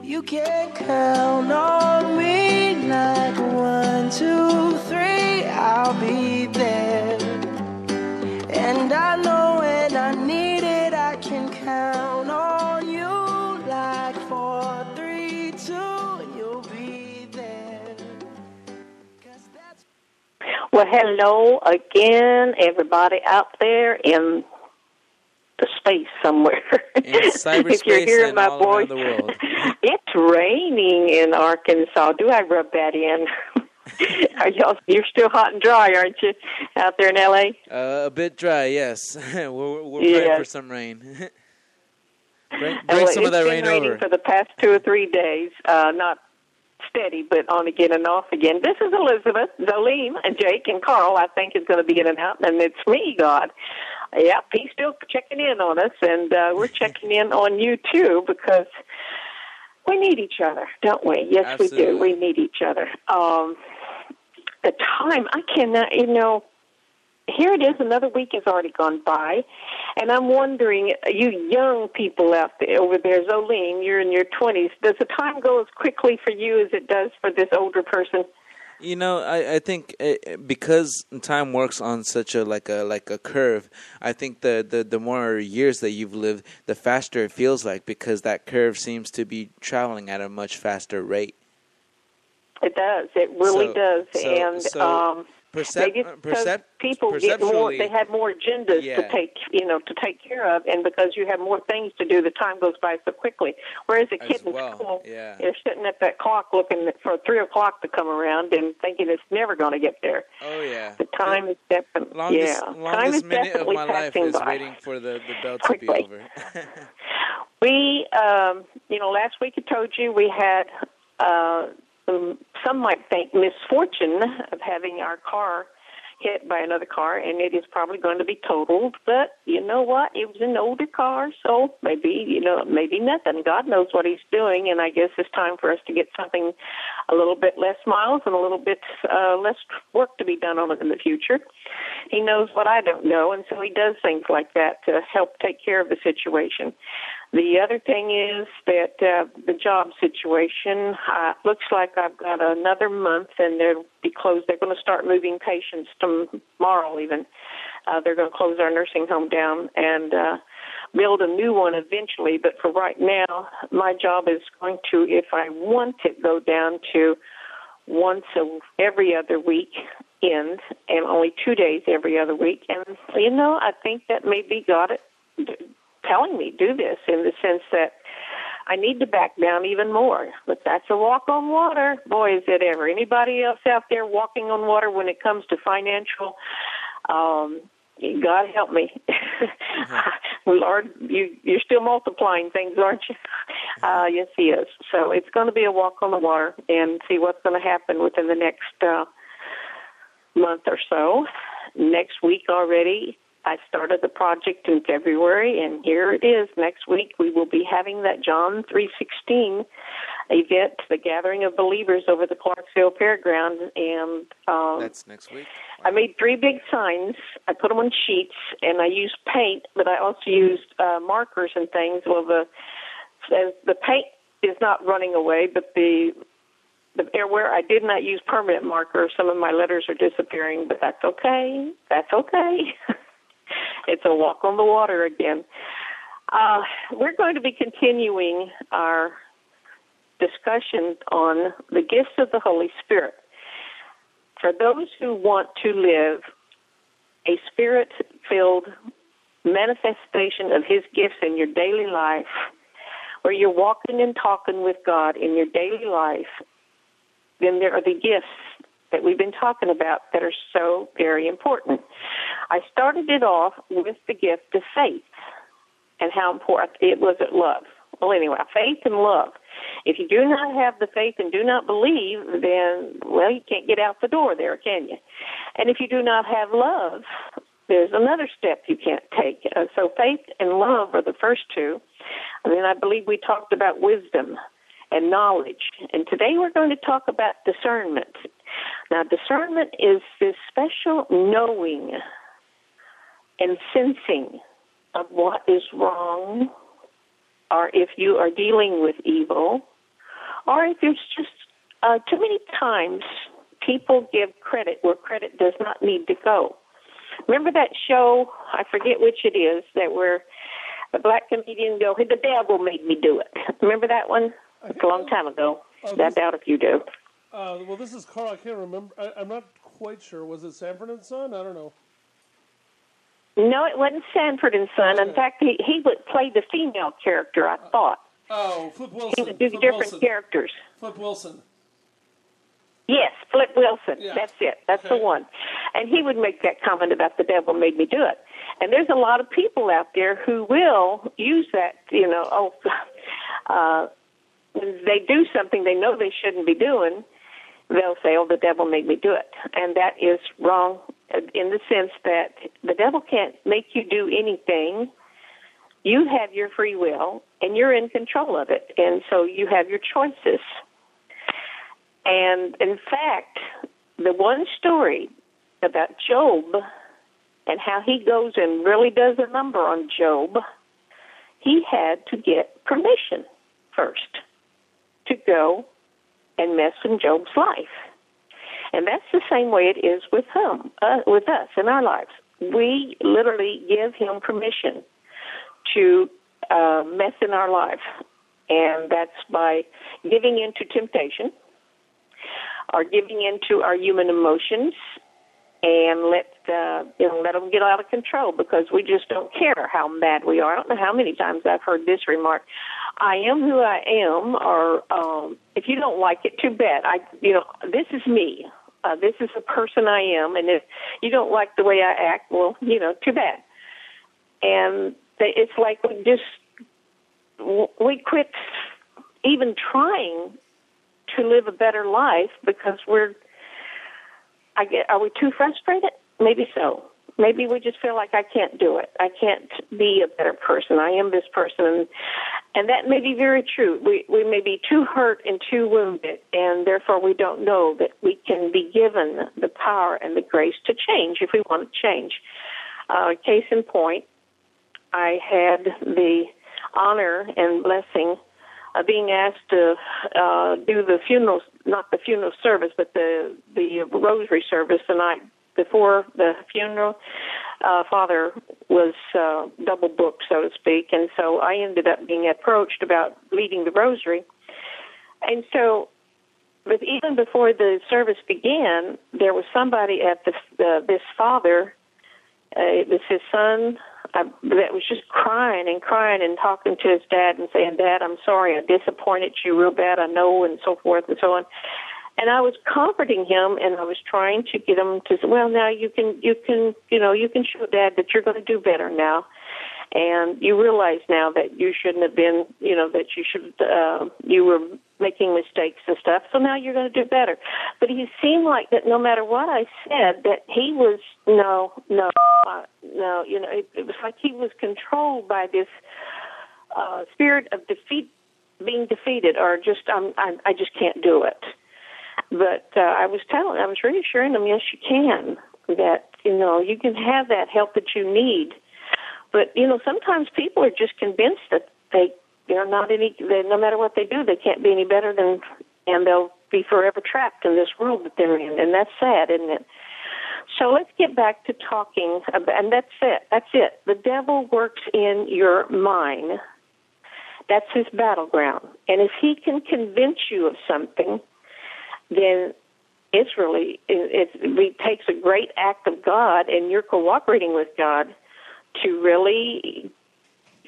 You can count on me like one, two, three, I'll be there. And I know when I need it, I can count on you like four, three, two, you'll be there. Well, hello again, everybody out there in the space somewhere. In if you're hearing my voice, around the world. it's raining in Arkansas. Do I rub that in? Are y'all? You're still hot and dry, aren't you, out there in LA? Uh, a bit dry, yes. we're we're Yeah. praying for some rain. bring bring well, some of that it's rain been raining over. for the past two or three days. Uh, not steady, but on again and off again. This is Elizabeth, Zolim, and Jake, and Carl. I think is going to be in and out, and it's me, God. Yep, he's still checking in on us, and uh, we're checking in on you too because we need each other, don't we? Yes, we do. We need each other. Um, the time I cannot, you know here it is. Another week has already gone by, and I'm wondering, you young people out there over there, Zoline, you're in your 20s. Does the time go as quickly for you as it does for this older person? You know, I, I think uh, because time works on such a like a like a curve. I think the, the the more years that you've lived, the faster it feels like because that curve seems to be traveling at a much faster rate. It does. It really So- does. so- and so um, Percep- maybe it's because percep- people get more. They have more agendas Yeah. to take, you know, to take care of, and because you have more things to do, the time goes by so quickly. Whereas a As kid in well, school, yeah. they're sitting at that clock looking for three o'clock to come around and thinking it's never going to get there. Oh yeah. The time is definitely longest yeah. time longest is minute of my life is by. waiting for the the bell to Quickly. be over. We, um, you know, last week I told you we had uh, some, some might think misfortune of having our car hit by another car, and it is probably going to be totaled. But you know what? It was an older car, so maybe you know, maybe nothing. God knows what He's doing, and I guess it's time for us to get something a little bit less miles and a little bit uh, less work to be done on it in the future. He knows what I don't know, and so He does things like that to help take care of the situation. The other thing is that uh, the job situation uh, looks like I've got another month, and they'll be closed. They're going to start moving patients tomorrow, even. Uh, they're going to close our nursing home down and uh, build a new one eventually. But for right now, my job is going to, if I want it, go down to once a, every other week end and only two days every other week. And you know, I think that maybe God it telling me do this in the sense that I need to back down even more. But that's a walk on water. Boy, is it ever. Anybody else out there walking on water when it comes to financial? Um, God help me. Lord, you, you're still multiplying things, aren't you? Uh, yes, He is. So it's going to be a walk on the water and see what's going to happen within the next uh, month or so. Next week already, I started the project in February, and here it is. Next week, we will be having that John 3:16 event, the gathering of believers over the Clarksville Fairground, and um, That's next week. I made three big signs. I put them on sheets, and I used paint, but I also used uh, markers and things. Well, the says the paint is not running away, but the the where I did not use permanent marker, some of my letters are disappearing, but that's okay. That's okay. it's a walk on the water again. Uh, we're going to be continuing our discussion on the gifts of the Holy Spirit. For those who want to live a spirit filled manifestation of His gifts in your daily life, where you're walking and talking with God in your daily life, then there are the gifts that we've been talking about that are so very important. I started it off with the gift of faith and how important it was at love. Well, anyway, faith and love. If you do not have the faith and do not believe, then, well, you can't get out the door there, can you? And if you do not have love, there's another step you can't take. Uh, so faith and love are the first two. And then I believe we talked about wisdom and knowledge. And today we're going to talk about discernment. Now, discernment is this special knowing and sensing of what is wrong, or if you are dealing with evil, or if it's just uh, too many times people give credit where credit does not need to go. Remember that show? I forget which it is that where the black comedian go, "The devil made me do it." Remember that one? It's a long time ago. Uh, I doubt if you do. Uh, well, this is Carl. I can't remember. I, am not quite sure. Was it Sanford and Son? I don't know. No, it wasn't Sanford and Son. In fact, he he would play the female character. I thought. Oh, Flip Wilson. He would do Flip different Wilson. characters. Flip Wilson. Yes, Flip Wilson. Yeah. That's it. That's Okay. the one. And he would make that comment about the devil made me do it. And there's a lot of people out there who will use that, you know, oh, uh, they do something they know they shouldn't be doing, they'll say, oh, the devil made me do it. And that is wrong in the sense that the devil can't make you do anything. You have your free will and you're in control of it. And so you have your choices. And in fact, the one story about Job and how he goes and really does a number on Job, he had to get permission first to go and mess in Job's life. And that's the same way it is with him, uh, with us in our lives. We literally give him permission to uh, mess in our life, and that's by giving into temptation, or giving into our human emotions, and let uh, you know let them get out of control because we just don't care how mad we are. I don't know how many times I've heard this remark: "I am who I am," or um, "If you don't like it, too bad." I, you know, this is me. Uh, this is the person I am, and if you don't like the way I act, well, you know, too bad. And they, it's like we just we quit even trying to live a better life because we're I get are we too frustrated? Maybe so. Maybe we just feel like I can't do it. I can't be a better person. I am this person and that may be very true. We we may be too hurt and too wounded and therefore we don't know that we can be given the power and the grace to change if we want to change. Uh, case in point, I had the honor and blessing of being asked to uh, do the funeral, not the funeral service, but the the rosary service the night before the funeral. Uh, Father was uh, double booked, so to speak, and so I ended up being approached about leading the rosary. And so, but even before the service began, there was somebody at this uh, this father. Uh, it was his son I, that was just crying and crying and talking to his dad and saying, "Dad, I'm sorry, I disappointed you real bad. I know," and so forth and so on. And I was comforting him, and I was trying to get him to say, "Well, now you can, you can, you know, you can show Dad that you're going to do better now." and you realize now that you shouldn't have been, you know, that you should, uh, you were making mistakes and stuff. So now you're going to do better. But he seemed like that no matter what I said, that he was no, no, uh, no. You know, it, it was like he was controlled by this uh, spirit of defeat, being defeated, or just I'm, I'm I just can't do it. But uh, I was telling, I was reassuring them, yes, you can. That you know, you can have that help that you need but you know, sometimes people are just convinced that they they're not any. They, no matter what they do, they can't be any better than, and they'll be forever trapped in this world that they're in, and that's sad, isn't it? So let's get back to talking about, and that's it. That's it. The devil works in your mind, That's his battleground. And if he can convince you of something, then it's really it, it, takes a great act of God, and you're cooperating with God to really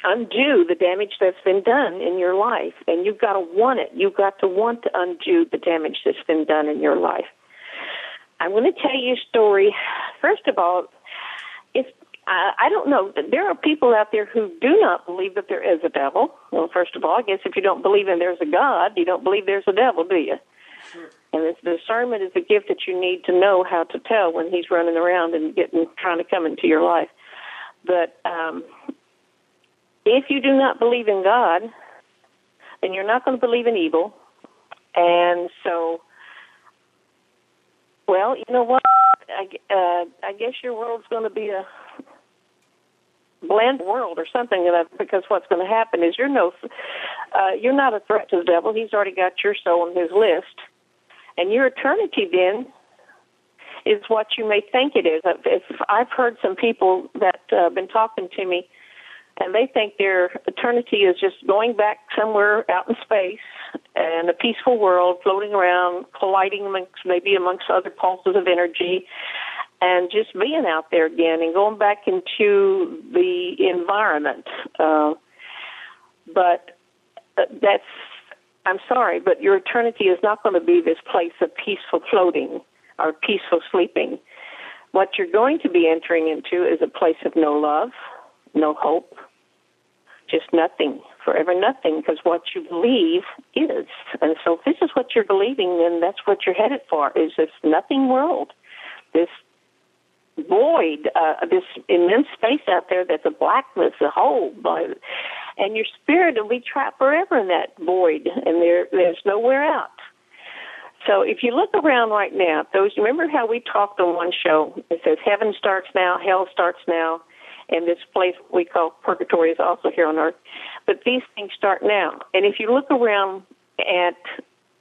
undo the damage that's been done in your life. And you've got to want it. You've got to want to undo the damage that's been done in your life. I'm going to tell you a story. First of all, if uh, I don't know, there are people out there who do not believe that there is a devil. Well, first of all, I guess if you don't believe in there's a God, you don't believe there's a devil, do you? And this discernment is a gift that you need to know how to tell when he's running around and getting trying to come into your life. But um, if you do not believe in God, then you're not going to believe in evil. And so, well, you know what? I, uh, I guess your world's going to be a blend world or something because what's going to happen is you're no uh you're not a threat to the devil he's already got your soul on his list and your eternity then is what you may think it is if i've heard some people that uh, been talking to me and they think their eternity is just going back somewhere out in space and a peaceful world floating around, colliding amongst maybe amongst other pulses of energy, and just being out there again and going back into the environment. Uh, but uh, that's I'm sorry, but your eternity is not going to be this place of peaceful floating or peaceful sleeping. What you're going to be entering into is a place of no love, no hope, just nothing, forever nothing, because what you believe is. And so if this is what you're believing, then that's what you're headed for, is this nothing world, this void, uh, this immense space out there that's a blackness, a hole, and your spirit will be trapped forever in that void, and there there's nowhere out. So if you look around right now, those remember how we talked on one show? It says heaven starts now, hell starts now, and this place we call purgatory is also here on earth. But these things start now. And if you look around at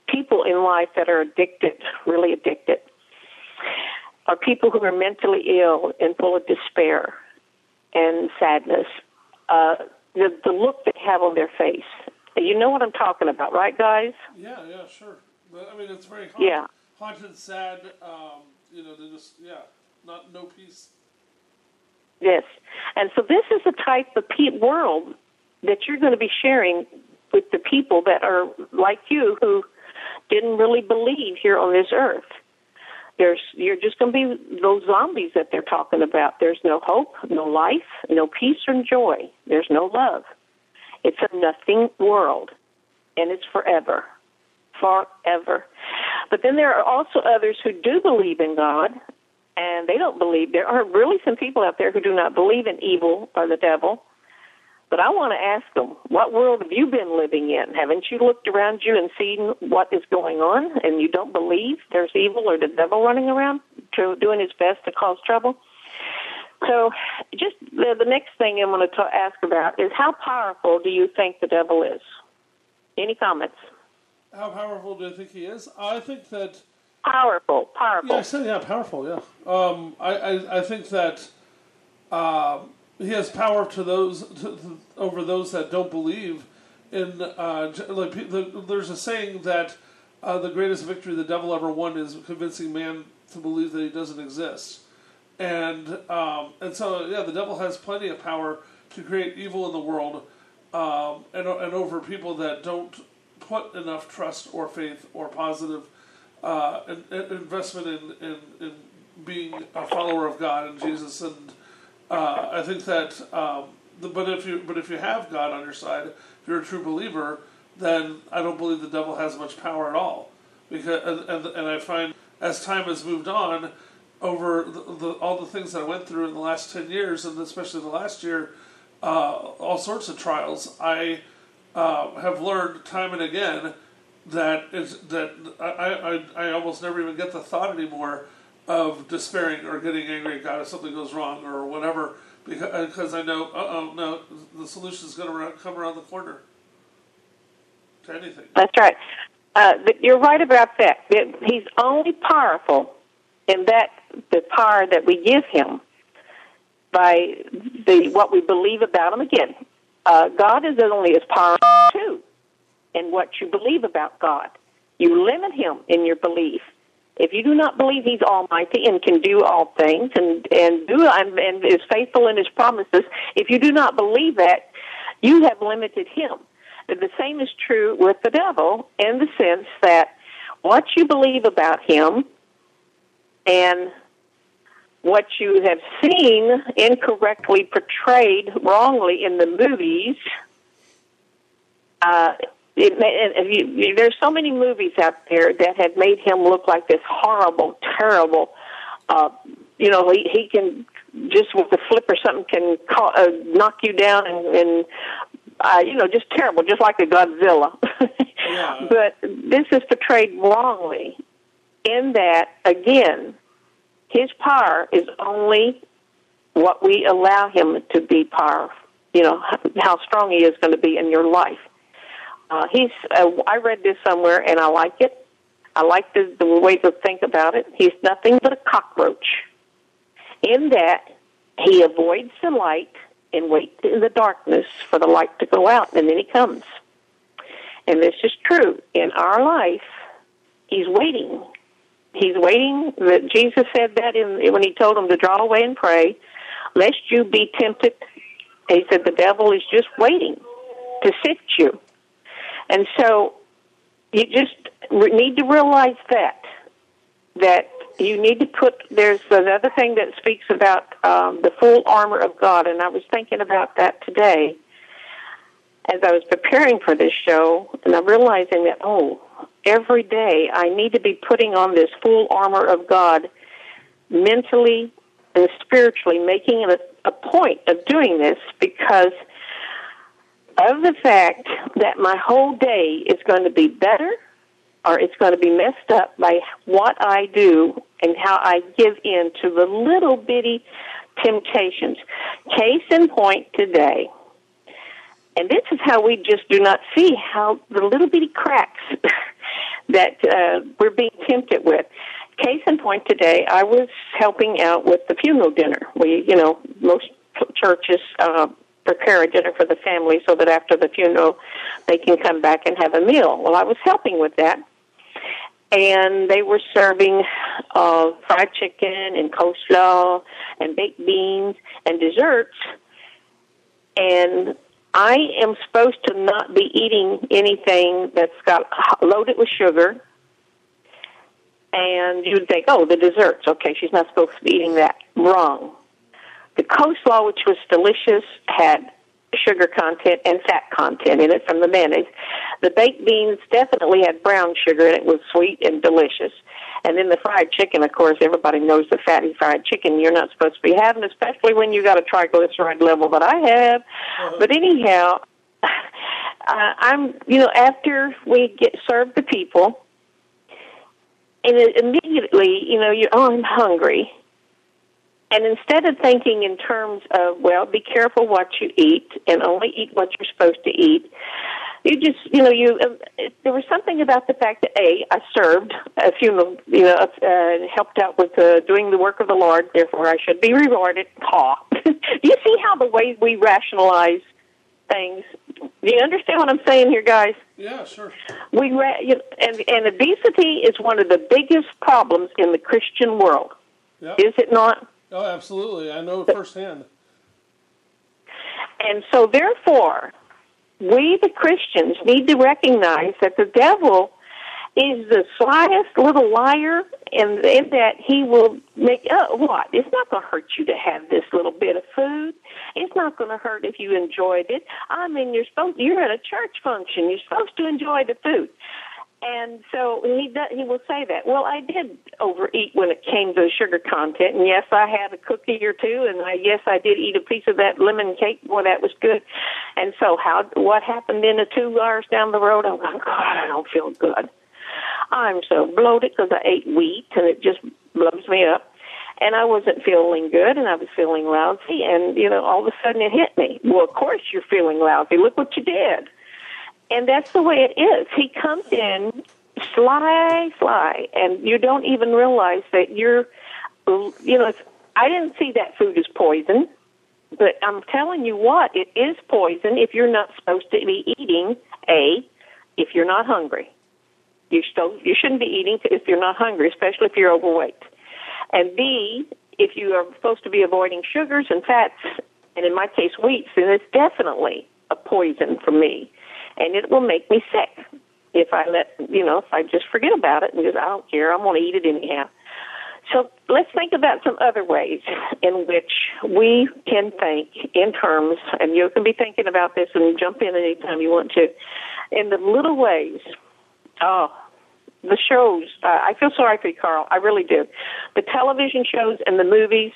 people in life that are addicted, really addicted, are people who are mentally ill and full of despair and sadness. Uh, the, the look they have on their face. You know what I'm talking about, right, guys? Yeah, yeah, sure. But, I mean, it's very haunted, yeah. haunted sad. Um, you know, they're just yeah, not no peace Yes. And so this is the type of pe- world that you're going to be sharing with the people that are like you who didn't really believe here on this earth. There's you're just going to be those zombies that they're talking about. There's no hope, no life, no peace or joy. There's no love. It's a nothing world, and it's forever, forever. But then there are also others who do believe in God and they don't believe. There are really some people out there who do not believe in evil or the devil. But I want to ask them, what world have you been living in? Haven't you looked around you and seen what is going on, and you don't believe there's evil or the devil running around to, doing his best to cause trouble? So, just the, the next thing I want to ta- ask about is how powerful do you think the devil is? Any comments? How powerful do you think he is? I think that Powerful, powerful. Yeah, I said yeah, powerful. Yeah, um, I, I I think that uh, he has power to those to, to, over those that don't believe in. Uh, like the, there's a saying that uh, the greatest victory the devil ever won is convincing man to believe that he doesn't exist, and um, and so yeah, the devil has plenty of power to create evil in the world, um, and and over people that don't put enough trust or faith or positive uh, investment in, in, in, being a follower of God and Jesus, and uh, I think that. Um, the, but if you but if you have God on your side, if you're a true believer, then I don't believe the devil has much power at all. Because and and, and I find as time has moved on, over the, the, all the things that I went through in the last ten years, and especially the last year, uh, all sorts of trials, I uh, have learned time and again that that I, I I almost never even get the thought anymore of despairing or getting angry at God if something goes wrong or whatever because because I know uh oh no the solution is going to come around the corner to anything. That's right. Uh, you're right about that. He's only powerful in that the power that we give him by the what we believe about him. Again, uh, God is only as powerful too in what you believe about God. You limit Him in your belief. If you do not believe He's Almighty and can do all things and and do and, and is faithful in His promises, if you do not believe that, you have limited Him. The same is true with the devil in the sense that what you believe about him and what you have seen incorrectly portrayed wrongly in the movies. Uh, it, it, you, there's so many movies out there that have made him look like this horrible, terrible. Uh, you know, he he can just with a flip or something can call, uh, knock you down and, and uh, you know, just terrible, just like a Godzilla. yeah. But this is portrayed wrongly in that, again, his power is only what we allow him to be power. You know how strong he is going to be in your life. Uh, he's. Uh, I read this somewhere, and I like it. I like the, the way to think about it. He's nothing but a cockroach, in that he avoids the light and waits in the darkness for the light to go out, and then he comes. And this is true in our life. He's waiting. He's waiting. That Jesus said that in when he told him to draw away and pray, lest you be tempted. He said the devil is just waiting to sift you, and so you just need to realize that that you need to put there's another thing that speaks about um, the full armor of God, and I was thinking about that today as I was preparing for this show, and I'm realizing that oh, every day I need to be putting on this full armor of God, mentally and spiritually, making it a, a point of doing this because of the fact that my whole day is going to be better or it's going to be messed up by what I do and how I give in to the little bitty temptations. Case in point today. And this is how we just do not see how the little bitty cracks that uh, we're being tempted with. Case in point today, I was helping out with the funeral dinner. We, you know, most churches uh, prepare a dinner for the family so that after the funeral they can come back and have a meal. Well, I was helping with that and they were serving uh, fried chicken and coleslaw and baked beans and desserts. And I am supposed to not be eating anything that's got loaded with sugar. And you would think, oh, the desserts. Okay, she's not supposed to be eating that. Wrong. The coleslaw, which was delicious, had sugar content and fat content in it from the mayonnaise. The baked beans definitely had brown sugar and it was sweet and delicious. And then the fried chicken, of course, everybody knows the fatty fried chicken you're not supposed to be having, especially when you've got a triglyceride level that I have. Uh-huh. But anyhow, uh, I'm, you know, after we get served the people, and immediately, you know, you oh, I'm hungry and instead of thinking in terms of, well, be careful what you eat and only eat what you're supposed to eat, you just, you know, you, uh, there was something about the fact that, A, I served a funeral, you know, uh, helped out with uh, doing the work of the Lord, therefore I should be rewarded. Ha. Do you see how the way we rationalize things do you understand what I'm saying here, guys? Yeah, sure. We ra- you know, and and obesity is one of the biggest problems in the Christian world. Yep. Is it not? Oh, absolutely. I know it firsthand. And so, therefore, we, the Christians, need to recognize that the devil is the slyest little liar, and in that he will make oh, what? It's not going to hurt you to have this little bit of food. It's not going to hurt if you enjoyed it. I mean, you're supposed you're at a church function. You're supposed to enjoy the food. And so he does, he will say that. Well, I did overeat when it came to sugar content, and yes, I had a cookie or two, and I yes, I did eat a piece of that lemon cake. Boy, that was good. And so, how what happened in the two hours down the road? Oh, I'm going, God, I don't feel good. I'm so bloated because I ate wheat, and it just blows me up. And I wasn't feeling good, and I was feeling lousy, and you know, all of a sudden it hit me. Well, of course you're feeling lousy. Look what you did and that's the way it is. He comes in sly, sly, and you don't even realize that you're, you know, I didn't see that food as poison. But I'm telling you what, it is poison if you're not supposed to be eating a if you're not hungry. You still you shouldn't be eating if you're not hungry, especially if you're overweight. And B, if you are supposed to be avoiding sugars and fats, and in my case wheats, then it's definitely a poison for me, and it will make me sick if I let you know if I just forget about it and just I don't care, I'm going to eat it anyhow. So let's think about some other ways in which we can think in terms, and you can be thinking about this and jump in anytime you want to, in the little ways. Oh, the shows. Uh, I feel sorry for you, Carl. I really do. The television shows and the movies,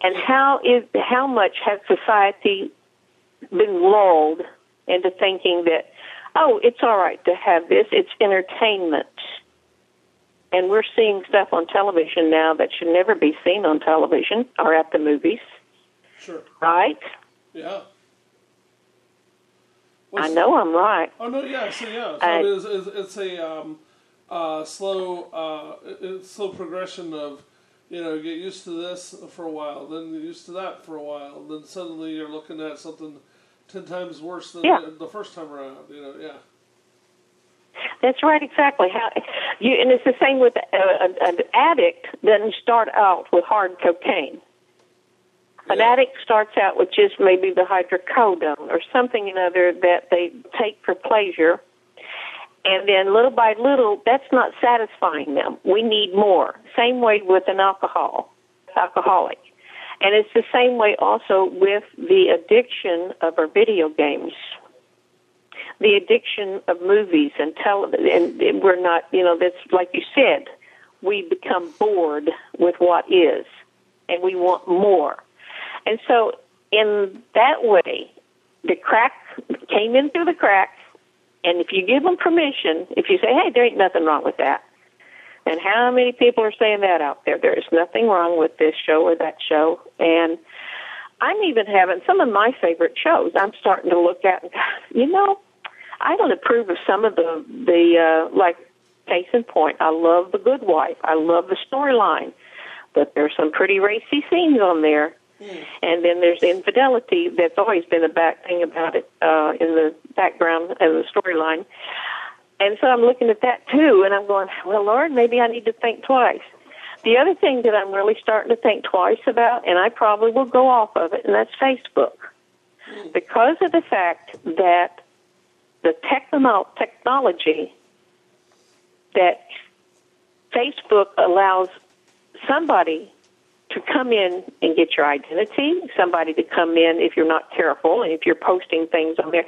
and how is how much has society been lulled into thinking that, oh, it's all right to have this. It's entertainment. And we're seeing stuff on television now that should never be seen on television or at the movies. Sure. Right? Yeah. What's I know I'm right. Oh no, yeah, so yeah, so uh, it is, it's, it's a um, uh, slow, uh, it's slow progression of, you know, get used to this for a while, then used to that for a while, then suddenly you're looking at something ten times worse than yeah. the, the first time around. You know, yeah. That's right, exactly. How you and it's the same with uh, an, an addict doesn't start out with hard cocaine. Yeah. An addict starts out with just maybe the hydrocodone or something another that they take for pleasure, and then little by little, that's not satisfying them. We need more. Same way with an alcohol, alcoholic. And it's the same way also with the addiction of our video games the addiction of movies and television, and we're not, you know, that's like you said, we become bored with what is, and we want more. And so, in that way, the crack came in through the crack, and if you give them permission, if you say, hey, there ain't nothing wrong with that, and how many people are saying that out there? There is nothing wrong with this show or that show, and I'm even having some of my favorite shows. I'm starting to look at, you know, I don't approve of some of the the uh, like case in point. I love the Good Wife. I love the storyline, but there's some pretty racy scenes on there. Mm. And then there's infidelity. That's always been a back thing about it uh, in the background of the storyline. And so I'm looking at that too, and I'm going, well, Lord, maybe I need to think twice. The other thing that I'm really starting to think twice about, and I probably will go off of it, and that's Facebook. Because of the fact that the techno- technology that Facebook allows somebody to come in and get your identity, somebody to come in if you're not careful and if you're posting things on there.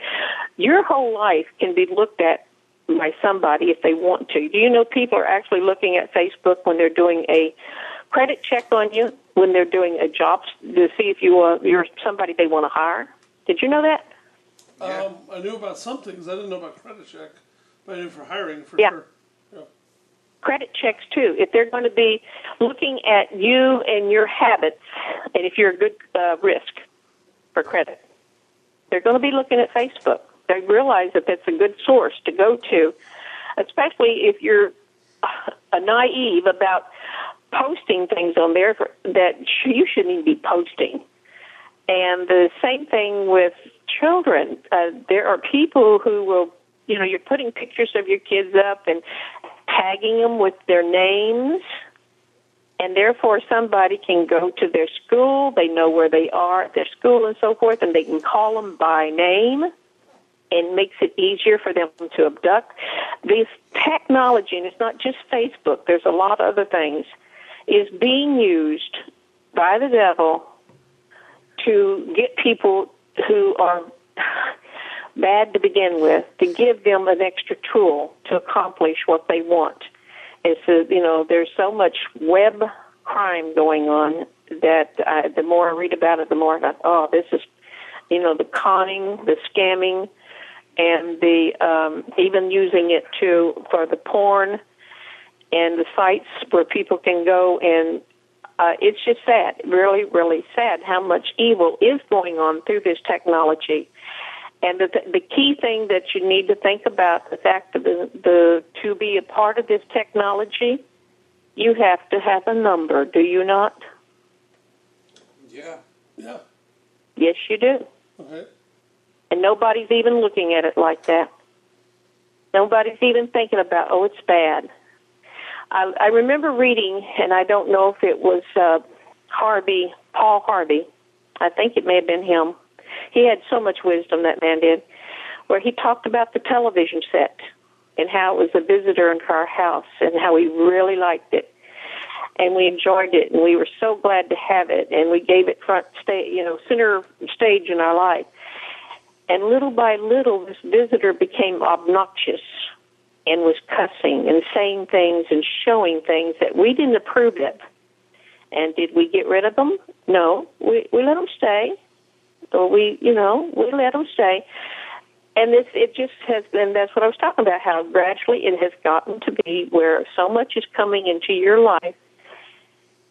Your whole life can be looked at by somebody if they want to. Do you know people are actually looking at Facebook when they're doing a credit check on you, when they're doing a job to see if you uh, you're somebody they want to hire? Did you know that? Yeah. Um, I knew about some things. I didn't know about credit check, but I knew for hiring for yeah. sure. Yeah. Credit checks too. If they're going to be looking at you and your habits, and if you're a good uh, risk for credit, they're going to be looking at Facebook. They realize that that's a good source to go to, especially if you're a naive about posting things on there that you shouldn't even be posting. And the same thing with children. Uh, there are people who will, you know, you're putting pictures of your kids up and tagging them with their names, and therefore somebody can go to their school. They know where they are at their school and so forth, and they can call them by name. And makes it easier for them to abduct. This technology, and it's not just Facebook, there's a lot of other things, is being used by the devil to get people who are bad to begin with to give them an extra tool to accomplish what they want. It's a, you know there's so much web crime going on that I, the more I read about it, the more I thought, oh, this is you know the conning, the scamming, and the um, even using it to for the porn and the sites where people can go and uh, it's just sad, really, really sad how much evil is going on through this technology. And the, the key thing that you need to think about the fact of the, the to be a part of this technology, you have to have a number, do you not? Yeah. Yeah. Yes, you do. Okay. And nobody's even looking at it like that. Nobody's even thinking about, oh, it's bad. I, I remember reading, and I don't know if it was uh, Harvey, Paul Harvey. I think it may have been him. He had so much wisdom, that man did, where he talked about the television set and how it was a visitor into our house and how we really liked it and we enjoyed it and we were so glad to have it and we gave it front stage you know center stage in our life and little by little this visitor became obnoxious and was cussing and saying things and showing things that we didn't approve of. And did we get rid of them? No. We we let them stay. Or we you know we let them stay. And this it just has been that's what I was talking about how gradually it has gotten to be where so much is coming into your life.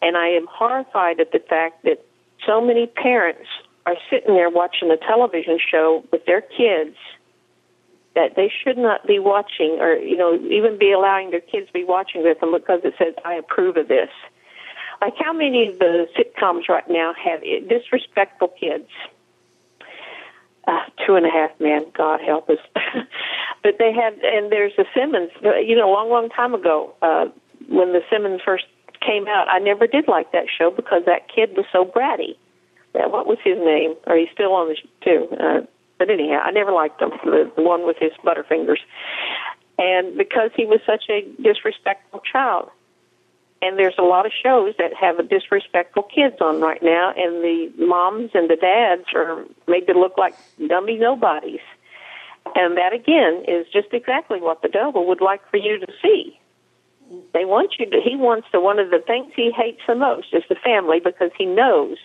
And I am horrified at the fact that so many parents are sitting there watching a television show with their kids that they should not be watching or you know even be allowing their kids to be watching with them because it says I approve of this. Like how many of the sitcoms right now have disrespectful kids? uh, two and a half men. God help us. but they have, and there's the Simpsons. You know, a long, long time ago, uh, when the Simpsons first came out, I never did like that show because that kid was so bratty. Yeah, what was his name? Or he's still on the too. Uh, but anyhow, I never liked him. The, the one with his butterfingers, and because he was such a disrespectful child and there's a lot of shows that have disrespectful kids on right now, and the moms and the dads are made to look like dummy nobodies. And that again is just exactly what the devil would like for you to see. They want you to. He wants to. One of the things he hates the most is the family because he knows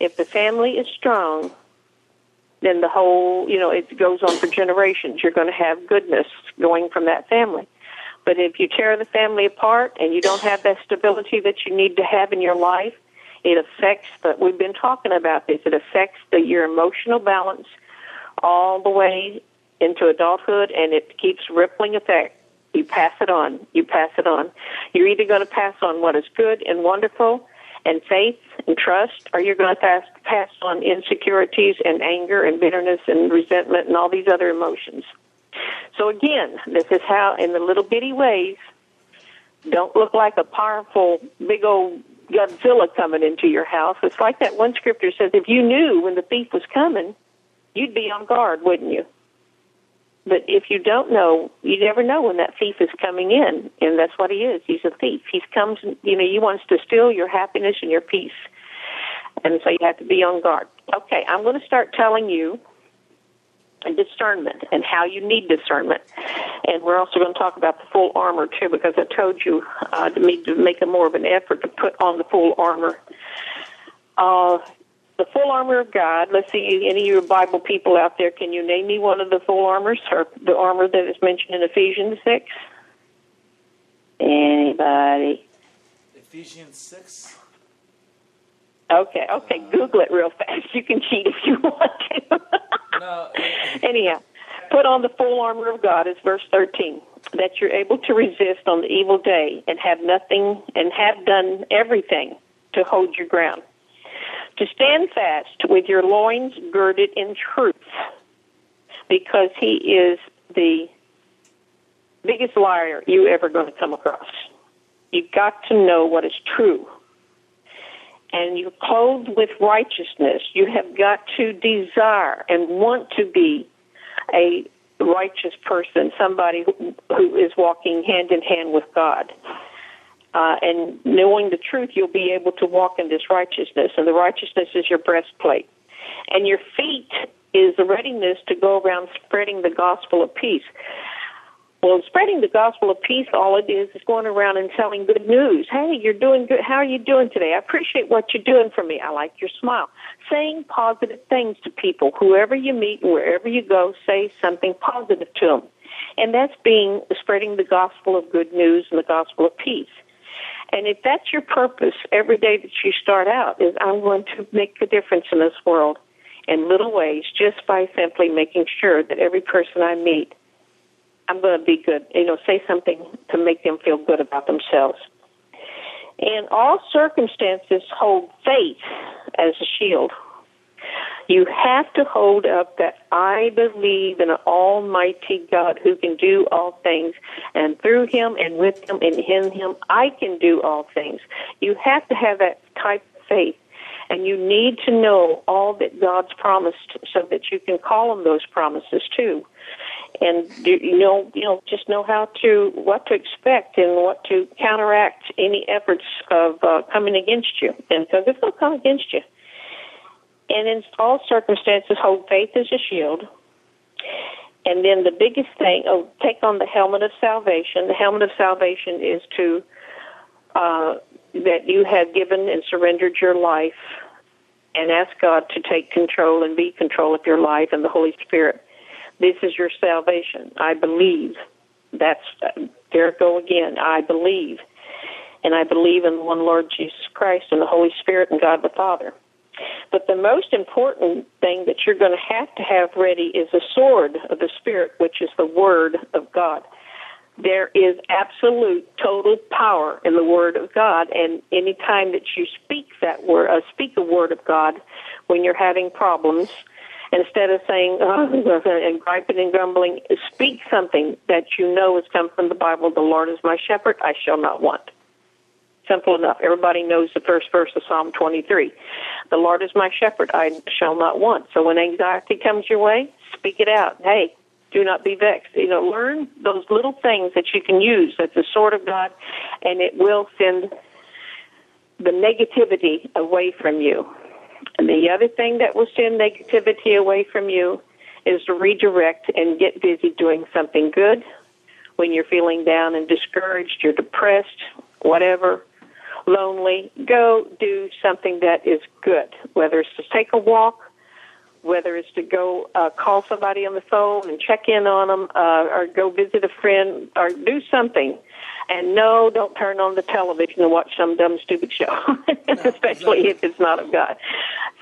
if the family is strong, then the whole, you know, it goes on for generations. You're going to have goodness going from that family. But if you tear the family apart and you don't have that stability that you need to have in your life, it affects, but we've been talking about this, it affects the, your emotional balance all the way into adulthood and it keeps rippling effect. You pass it on. You pass it on. You're either going to pass on what is good and wonderful and faith and trust, or you're going to pass, pass on insecurities and anger and bitterness and resentment and all these other emotions. So again, this is how, in the little bitty ways, don't look like a powerful, big old Godzilla coming into your house. It's like that one scripture says, if you knew when the thief was coming, you'd be on guard, wouldn't you? But if you don't know, you never know when that thief is coming in, and that's what he is. He's a thief. He comes, you know, he wants to steal your happiness and your peace, and so you have to be on guard. Okay, I'm going to start telling you discernment and how you need discernment. And we're also going to talk about the full armor too, because I told you uh, to me to make a more of an effort to put on the full armor. Uh, the full armor of God. Let's see, any of your Bible people out there, can you name me one of the full armors or the armor that is mentioned in Ephesians six? Anybody? Ephesians six. Okay, okay. Uh, Google it real fast. You can cheat if you want to. No. Uh, Anyhow, put on the full armor of God is verse 13, that you're able to resist on the evil day and have nothing and have done everything to hold your ground. To stand fast with your loins girded in truth, because he is the biggest liar you ever going to come across. You've got to know what is true and you're clothed with righteousness, you have got to desire and want to be a righteous person, somebody who, is walking hand in hand with God. Uh, and knowing the truth, you'll be able to walk in this righteousness, and the righteousness is your breastplate. And your feet is the readiness to go around spreading the gospel of peace. Well, spreading the gospel of peace, all it is is going around and telling good news. Hey, you're doing good. How are you doing today? I appreciate what you're doing for me. I like your smile. Saying positive things to people. Whoever you meet wherever you go, say something positive to them. And that's being spreading the gospel of good news and the gospel of peace. And if that's your purpose every day that you start out is I'm going to make a difference in this world in little ways just by simply making sure that every person I meet I'm going to be good. You know, say something to make them feel good about themselves. In all circumstances, hold faith as a shield. You have to hold up that I believe in an almighty God who can do all things, and through him and with him and in him, I can do all things. You have to have that type of faith. And you need to know all that God's promised so that you can call on those promises too and do, you know you know just know how to what to expect and what to counteract any efforts of uh, coming against you and because it's going to come against you and in all circumstances, hold faith as a shield. And then the biggest thing, oh, take on the helmet of salvation. The helmet of salvation is to uh, that you have given and surrendered your life, and ask God to take control and be control of your life and the Holy Spirit. This is your salvation. I believe. That's there. Go again. I believe, and I believe in the one Lord Jesus Christ and the Holy Spirit and God the Father. But the most important thing that you're going to have to have ready is the sword of the Spirit, which is the Word of God. There is absolute total power in the Word of God, and any time that you speak that word, uh, speak the word of God when you're having problems, instead of saying oh, and griping and grumbling, speak something that you know has come from the Bible. The Lord is my shepherd; I shall not want. Simple enough. Everybody knows the first verse of Psalm 23. The Lord is my shepherd, I shall not want. So when anxiety comes your way, speak it out. Hey, do not be vexed. You know, learn those little things that you can use. That's the sword of God, and it will send the negativity away from you. And the other thing that will send negativity away from you is to redirect and get busy doing something good. When you're feeling down and discouraged, you're depressed, whatever, lonely, go do something that is good, whether it's to take a walk, whether it's to go uh, call somebody on the phone and check in on them, uh, or go visit a friend, or do something. And no, don't turn on the television and watch some dumb, stupid show, especially if it's not of God.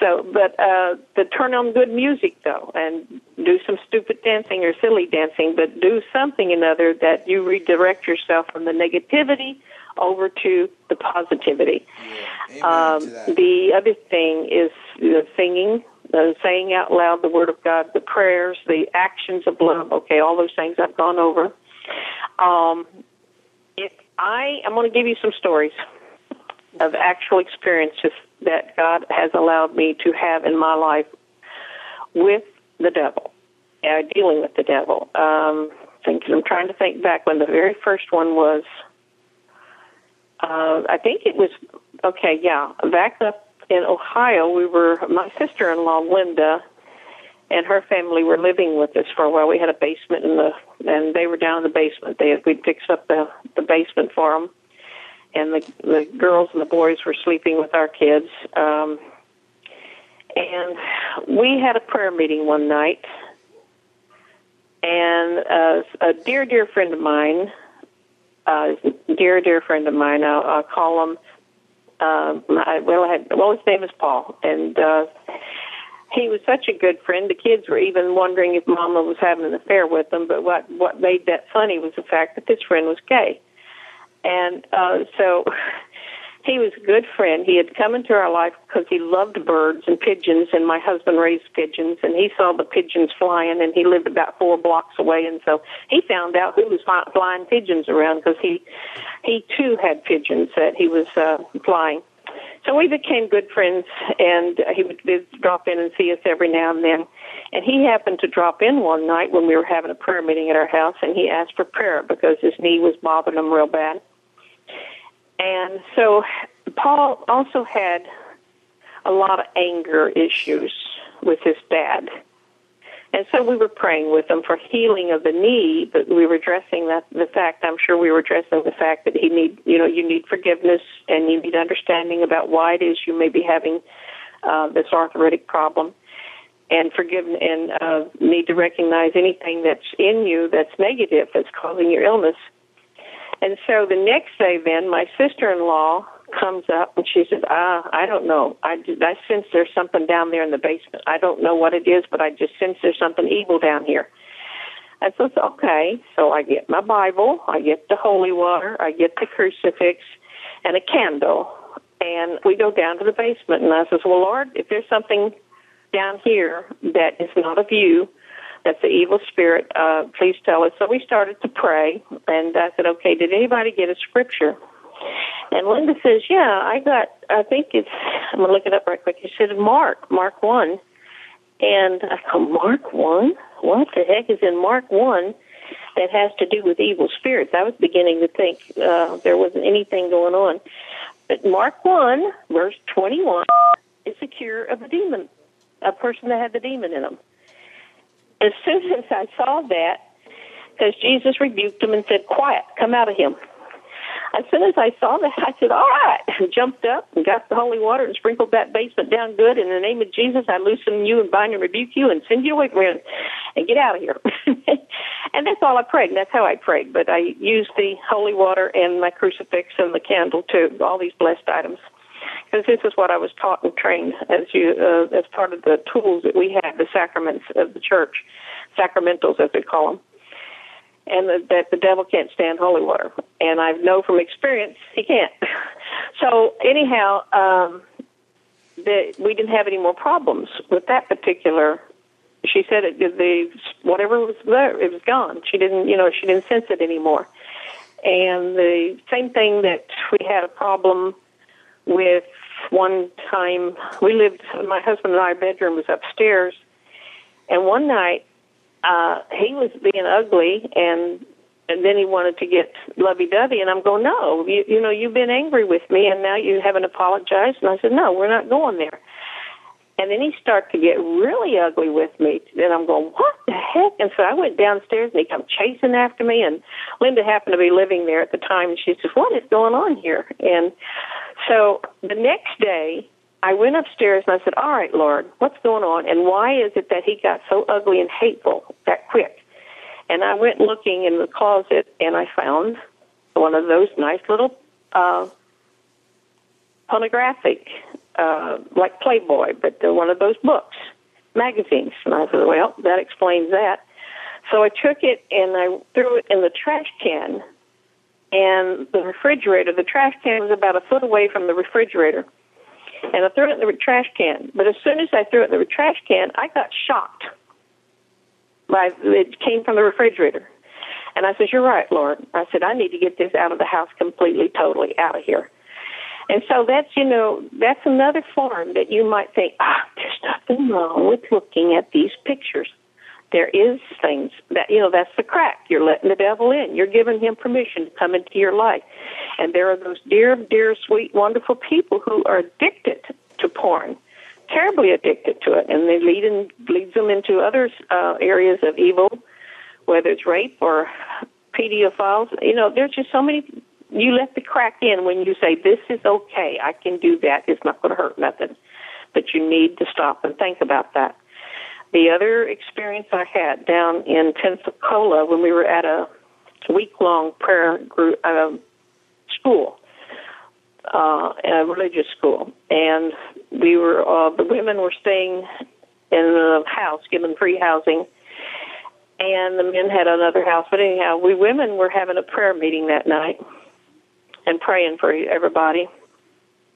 So, but uh, to turn on good music though, and do some stupid dancing or silly dancing, but do something another that you redirect yourself from the negativity over to the positivity. Yeah. Um, the other thing is the singing, the saying out loud the Word of God, the prayers, the actions of love. Okay, all those things I've gone over. Um, if I, I'm going to give you some stories of actual experiences that God has allowed me to have in my life with the devil, uh, dealing with the devil. Um, thinking, I'm trying to think back when the very first one was uh, I think it was okay. Yeah, back up in Ohio, we were my sister-in-law Linda and her family were living with us for a while. We had a basement in the, and they were down in the basement. They we fixed up the the basement for them, and the the girls and the boys were sleeping with our kids. Um, and we had a prayer meeting one night, and uh, a dear dear friend of mine uh, dear, dear friend of mine. I'll, I'll call him. Uh, my, well, I had, well, his name is Paul, and uh, he was such a good friend. The kids were even wondering if Mama was having an affair with him. But what what made that funny was the fact that this friend was gay, and uh, so he was a good friend. He had come into our life because he loved birds and pigeons, and my husband raised pigeons, and he saw the pigeons flying, and he lived about four blocks away, and so he found out who was flying pigeons around because he he too had pigeons that he was uh, flying. So we became good friends, and he would drop in and see us every now and then. And he happened to drop in one night when we were having a prayer meeting at our house, and he asked for prayer because his knee was bothering him real bad. And so Paul also had a lot of anger issues with his dad. And so we were praying with him for healing of the knee, but we were addressing that the fact I'm sure we were addressing the fact that he need you know, you need forgiveness and you need understanding about why it is you may be having uh, this arthritic problem and forgive and uh, need to recognize anything that's in you that's negative that's causing your illness and so the next day, then my sister-in-law comes up and she says, "Ah, I don't know. I I sense there's something down there in the basement. I don't know what it is, but I just sense there's something evil down here." So it's okay. So I get my Bible, I get the holy water, I get the crucifix, and a candle, and we go down to the basement. And I says, "Well, Lord, if there's something down here that is not of you. That's the evil spirit. Uh, please tell us. So we started to pray, and I said, okay, did anybody get a scripture? And Linda says, yeah, I got, I think it's, I'm going to look it up right quick. She said, Mark, Mark 1. And I go, Mark 1? What the heck is in Mark 1 that has to do with evil spirits? I was beginning to think uh, there wasn't anything going on. But Mark 1, verse 21, is the cure of a demon, a person that had the demon in them. As soon as I saw that, because Jesus rebuked him and said, Quiet, come out of him. As soon as I saw that, I said, All right, and jumped up and got the holy water and sprinkled that basement down good. In the name of Jesus, I loosen you and bind and rebuke you and send you away from and get out of here. and that's all I prayed, and that's how I prayed. But I used the holy water and my crucifix and the candle too, all these blessed items. Because this is what I was taught and trained as you uh, as part of the tools that we have, the sacraments of the church, sacramentals as they call them and the, that the devil can't stand holy water. And I know from experience he can't. So anyhow, um, the, we didn't have any more problems with that particular. She said it, the whatever was there, it was gone. She didn't, you know, she didn't sense it anymore. And the same thing that we had a problem with one time. We lived. My husband and I, bedroom was upstairs, and one night uh, he was being ugly and and then he wanted to get lovey dovey and I'm going, No, you you know, you've been angry with me and now you haven't apologized and I said, No, we're not going there. And then he started to get really ugly with me. Then I'm going, what the heck? And so I went downstairs and he come chasing after me. And Linda happened to be living there at the time. And she says, what is going on here? And so the next day, I went upstairs and I said, All right, Lord, what's going on? And why is it that he got so ugly and hateful that quick? And I went looking in the closet and I found one of those nice little uh, pornographic, uh, like Playboy, but one of those books, magazines. And I said, Well, that explains that. So I took it and I threw it in the trash can. And the refrigerator, the trash can was about a foot away from the refrigerator and I threw it in the trash can. But as soon as I threw it in the trash can, I got shocked. By it came from the refrigerator, and I said, "You're right, Lord." I said, "I need to get this out of the house completely, totally out of here." And so that's you know that's another form that you might think, ah, there's nothing wrong with looking at these pictures there is things that you know that's the crack. You're letting the devil in. You're giving him permission to come into your life. And there are those dear dear sweet wonderful people who are addicted to porn terribly addicted to it. And they lead in, leads them into other uh, areas of evil whether it's rape or pedophiles. You know there's just so many you let the crack in when you say this is okay. I can do that. It's not going to hurt nothing. But you need to stop and think about that the other experience I had down in Pensacola when we were at a week long prayer group uh, school, uh, a religious school, and we were uh, the women were staying in a house, given free housing, and the men had another house. But anyhow, we women were having a prayer meeting that night and praying for everybody.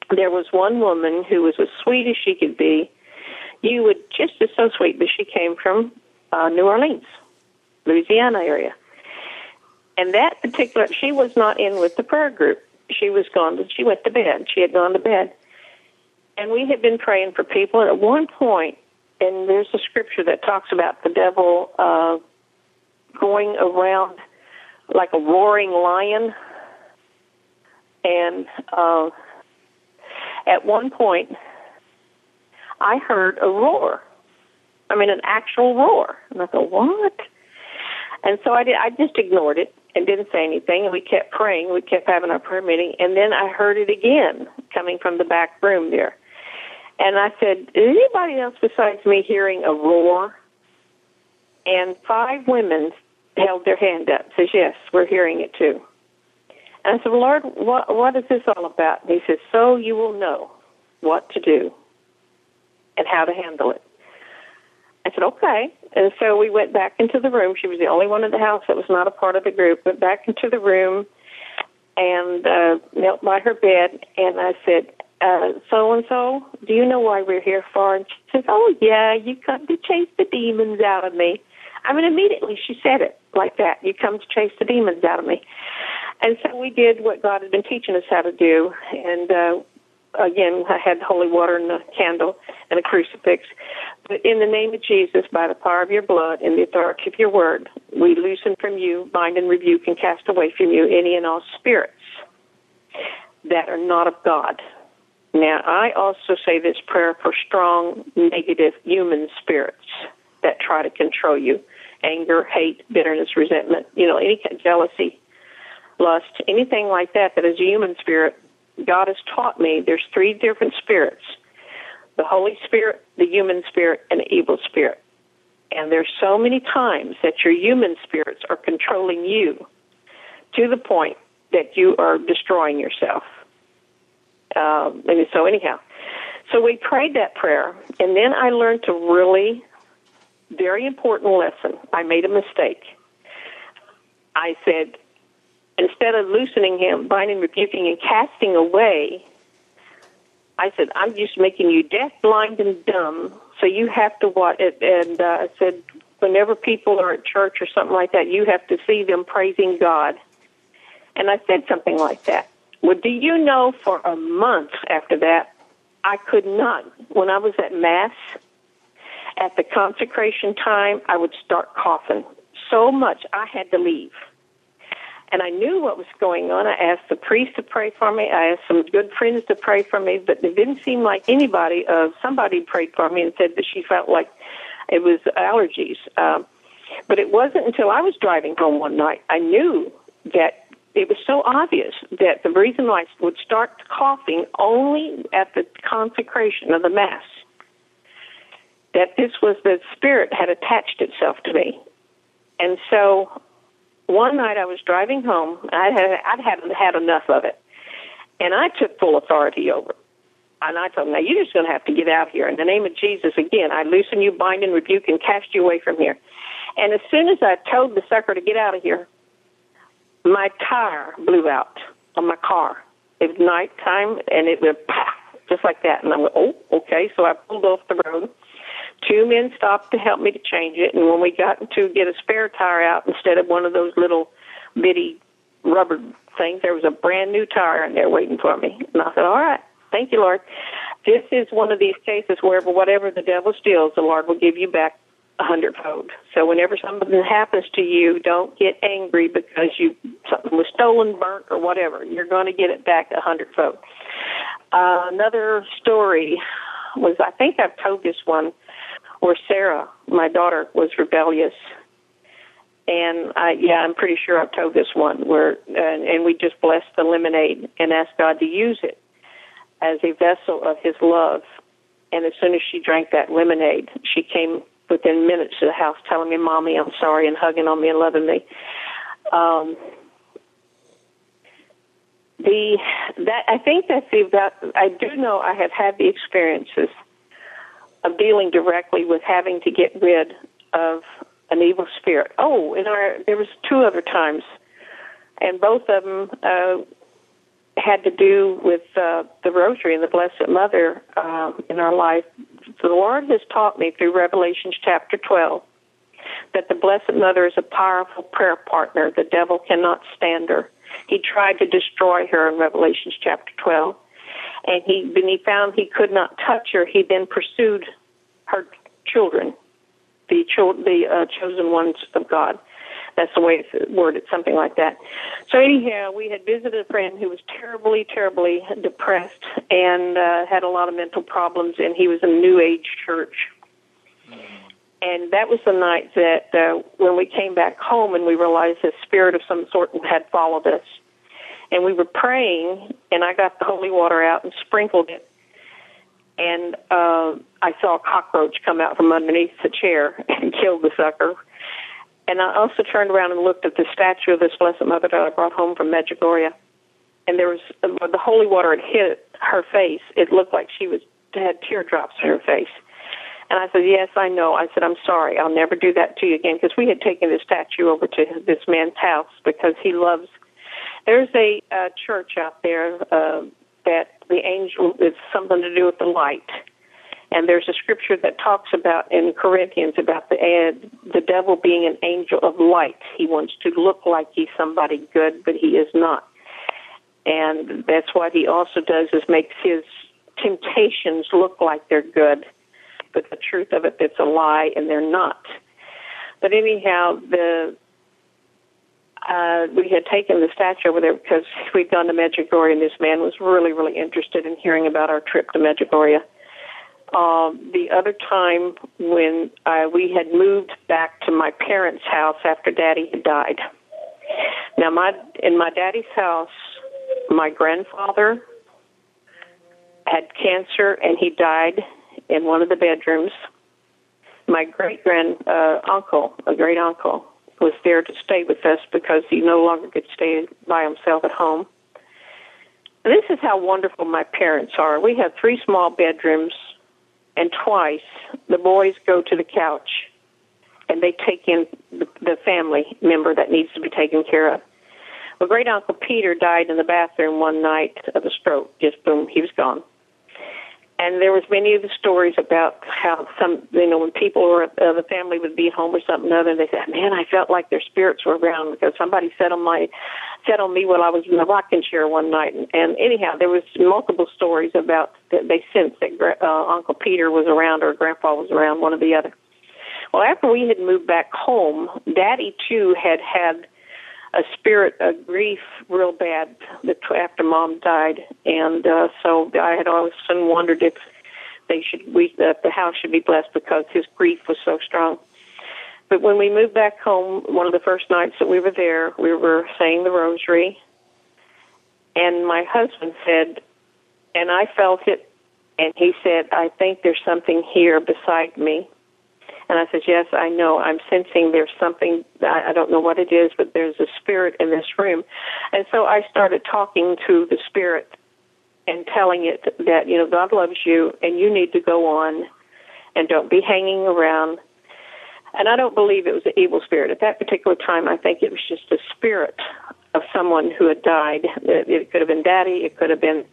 There was one woman who was as sweet as she could be you would just as so sweet, but she came from uh, New Orleans, Louisiana area. And that particular, she was not in with the prayer group. She was gone. To, she went to bed. She had gone to bed, and we had been praying for people. And at one point, and there's a scripture that talks about the devil uh, going around like a roaring lion. And uh, at one point, I heard a roar. I mean, an actual roar. And I thought, what? And so I did. I just ignored it and didn't say anything. And we kept praying. We kept having our prayer meeting. And then I heard it again coming from the back room there. And I said, is anybody else besides me hearing a roar? And five women held their hand up. Says, yes, we're hearing it too. And I said, Lord, what, what is this all about? And he says, so you will know what to do and how to handle it. I said, okay. And so we went back into the room. She was the only one in the house that was not a part of the group. Went back into the room and uh, knelt by her bed, and I said, so and so, do you know why we're here for? And she says, Oh, yeah, you come to chase the demons out of me. I mean, immediately she said it like that. You come to chase the demons out of me. And so we did what God had been teaching us how to do. And uh, again, I had holy water and a candle and a crucifix. But in the name of Jesus, by the power of your blood and the authority of your word, we loosen from you, bind and rebuke, and cast away from you any and all spirits that are not of God. Now, I also say this prayer for strong, negative human spirits that try to control you anger, hate, bitterness, resentment, you know, any kind of jealousy, lust, anything like that that is a human spirit. God has taught me there's three different spirits the Holy Spirit, the human spirit, and the evil spirit. And there's so many times that your human spirits are controlling you to the point that you are destroying yourself. Um, and so anyhow, so we prayed that prayer, and then I learned a really very important lesson. I made a mistake. I said, instead of loosening him, binding, rebuking, and casting away, I said, I'm just making you deaf, blind, and dumb. So you have to watch it. And uh, I said, whenever people are at church or something like that, you have to see them praising God. And I said something like that. Well, do you know for a month after that, I could not, when I was at Mass, at the consecration time, I would start coughing so much I had to leave. And I knew what was going on. I asked the priest to pray for me. I asked some good friends to pray for me, but it didn't seem like anybody, uh, somebody prayed for me and said that she felt like it was allergies. Um, but it wasn't until I was driving home one night I knew that it was so obvious that the reason why I would start coughing only at the consecration of the Mass, that this was the Spirit had attached itself to me. And so one night I was driving home. I had I'd had had enough of it, and I took full authority over. And I told him, "Now you're just going to have to get out here in the name of Jesus again. I loosen you, bind and rebuke, and cast you away from here." And as soon as I told the sucker to get out of here, my tire blew out on my car. It was nighttime, and it went just like that. And I went, "Oh, okay." So I pulled off the road Two men stopped to help me to change it, and when we got to get a spare tire out instead of one of those little bitty rubber things, there was a brand new tire in there waiting for me. And I said, "All right, thank you, Lord." This is one of these cases where whatever the devil steals, the Lord will give you back a hundredfold. So whenever something happens to you, don't get angry because you something was stolen, burnt, or whatever. You're going to get it back a hundredfold. Uh, another story was I think I've told this one where Sarah, my daughter, was rebellious. And I, yeah, I'm pretty sure I've told this one where, and, and we just blessed the lemonade and asked God to use it as a vessel of His love. And as soon as she drank that lemonade, she came within minutes to the house telling me, "Mommy, I'm sorry," and hugging on me and loving me. Um, the that I think that's the that I do know I have had the experiences of dealing directly with having to get rid of an evil spirit. Oh, in our there was two other times, and both of them uh, had to do with uh, the Rosary and the Blessed Mother um, in our life. The Lord has taught me through Revelations chapter twelve that the Blessed Mother is a powerful prayer partner. The devil cannot stand her. He tried to destroy her in Revelations chapter twelve and he when he found he could not touch her, he then pursued her children, the cho- the uh, chosen ones of God. That's the way it's worded, something like that. So anyhow, we had visited a friend who was terribly, terribly depressed and uh, had a lot of mental problems, and he was in a New Age church. And that was the night that uh, when we came back home and we realized a spirit of some sort had followed us and we were praying, and I got the holy water out and sprinkled it, and uh, I saw a cockroach come out from underneath the chair and killed the sucker. And I also turned around and looked at the statue of this Blessed Mother that I brought home from Medjugorje, and there was uh, the holy water had hit her face. It looked like she was had teardrops in her face. And I said, Yes, I know. I said, I'm sorry. I'll never do that to you again. Because we had taken the statue over to this man's house because he loves there's a uh, church out there uh, that the angel is something to do with the light. And there's a scripture that talks about in Corinthians about the uh, the devil being an angel of light. He wants to look like he's somebody good, but he is not. And that's what he also does is makes his temptations look like they're good, but the truth of it, it's a lie, and they're not. But anyhow, the uh, we had taken the statue over there because we'd gone to Medjugorje, and this man was really, really interested in hearing about our trip to Medjugorje. Um, the other time when uh, we had moved back to my parents' house after Daddy had died. Now, my in my daddy's house, my grandfather had cancer, and he died in one of the bedrooms. My great grand uh, uncle, a great uncle, was there to stay with us because he no longer could stay by himself at home. And this is how wonderful my parents are. We have three small bedrooms, and twice the boys go to the couch and they take in the, the family member that needs to be taken care of. Well, great uncle Peter died in the bathroom one night of a stroke. Just boom, he was gone and there was many of the stories about how some you know when people or uh, the family would be home or something other they said man i felt like their spirits were around because somebody sat on my sat on me while i was in the rocking chair one night. And, and anyhow there was multiple stories about that they sensed that uh, uncle peter was around or grandpa was around one or the other. Well after we had moved back home daddy too had had a spirit of grief real bad that after mom died, and uh, so I had always wondered if they should we that the house should be blessed because his grief was so strong. But when we moved back home, one of the first nights that we were there, we were saying the rosary, and my husband said, and I felt it, and he said, I think there's something here beside me. And I said, Yes, I know. I'm sensing there's something, I don't know what it is, but there's a spirit in this room. And so I started talking to the spirit and telling it that, you know, God loves you and you need to go on and don't be hanging around. And I don't believe it was an evil spirit. At that particular time, I think it was just a spirit of someone who had died. It could have been daddy, it could have been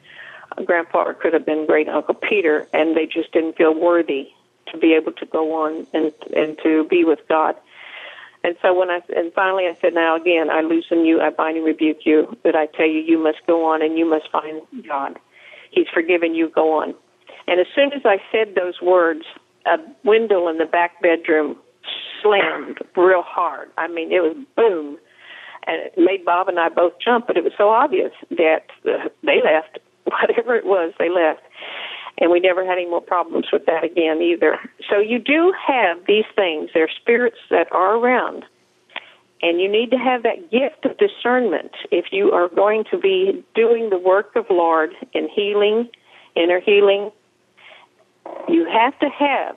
grandpa, it could have been great uncle Peter, and they just didn't feel worthy to be able to go on and and to be with God. And so when I and finally I said, now again I loosen you, I bind and rebuke you, but I tell you, you must go on and you must find God. He's forgiven you. Go on. And as soon as I said those words, a window in the back bedroom slammed real hard. I mean, it was boom, and it made Bob and I both jump. But it was so obvious that uh, they left. Whatever it was, they left and we never had any more problems with that again either. So you do have these things. They're spirits that are around. And you need to have that gift of discernment if you are going to be doing the work of Lord in healing, inner healing. You have to have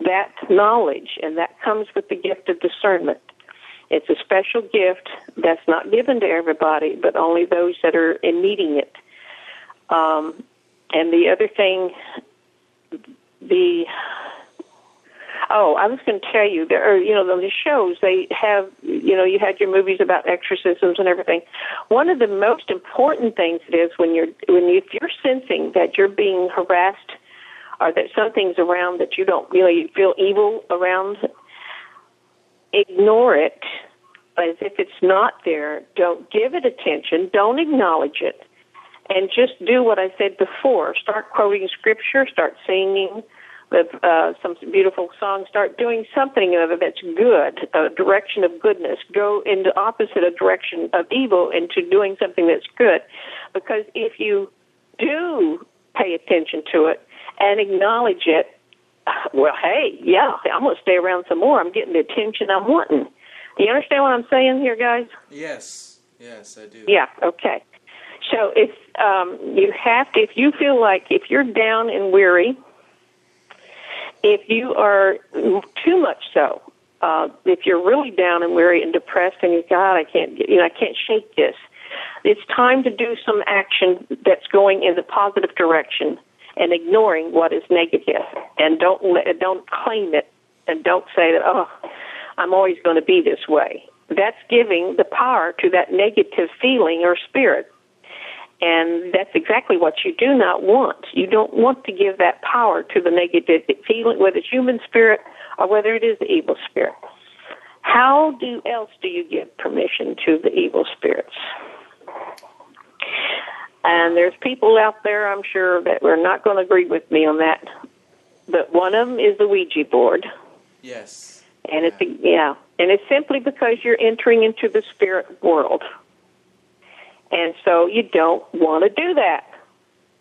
that knowledge, and that comes with the gift of discernment. It's a special gift that's not given to everybody, but only those that are in needing it. Um, and the other thing, the oh, I was going to tell you there are you know the shows they have you know you had your movies about exorcisms and everything. One of the most important things it is when you're when you, if you're sensing that you're being harassed or that something's around that you don't really feel evil around, ignore it as if it's not there. Don't give it attention. Don't acknowledge it and just do what I said before. Start quoting scripture, start singing with uh, some beautiful songs, start doing something of it that's good, a direction of goodness. Go in the opposite a direction of evil into doing something that's good. Because if you do pay attention to it and acknowledge it, well, hey, yeah, I'm going to stay around some more. I'm getting the attention I'm wanting. Do you understand what I'm saying here, guys? Yes, yes, I do. Yeah, okay. So if um, you have to, if you feel like if you're down and weary, if you are too much so, uh, if you're really down and weary and depressed, and you God, I can't, get, you know, I can't shake this. It's time to do some action that's going in the positive direction and ignoring what is negative, and don't let, don't claim it, and don't say that oh, I'm always going to be this way. That's giving the power to that negative feeling or spirit And that's exactly what you do not want. You don't want to give that power to the negative feeling, whether it's human spirit or whether it is the evil spirit. How do else do you give permission to the evil spirits? And there's people out there, I'm sure, that are not going to agree with me on that. But one of them is the Ouija board. Yes. And it's yeah, and it's simply because you're entering into the spirit world, and so you don't want to do that.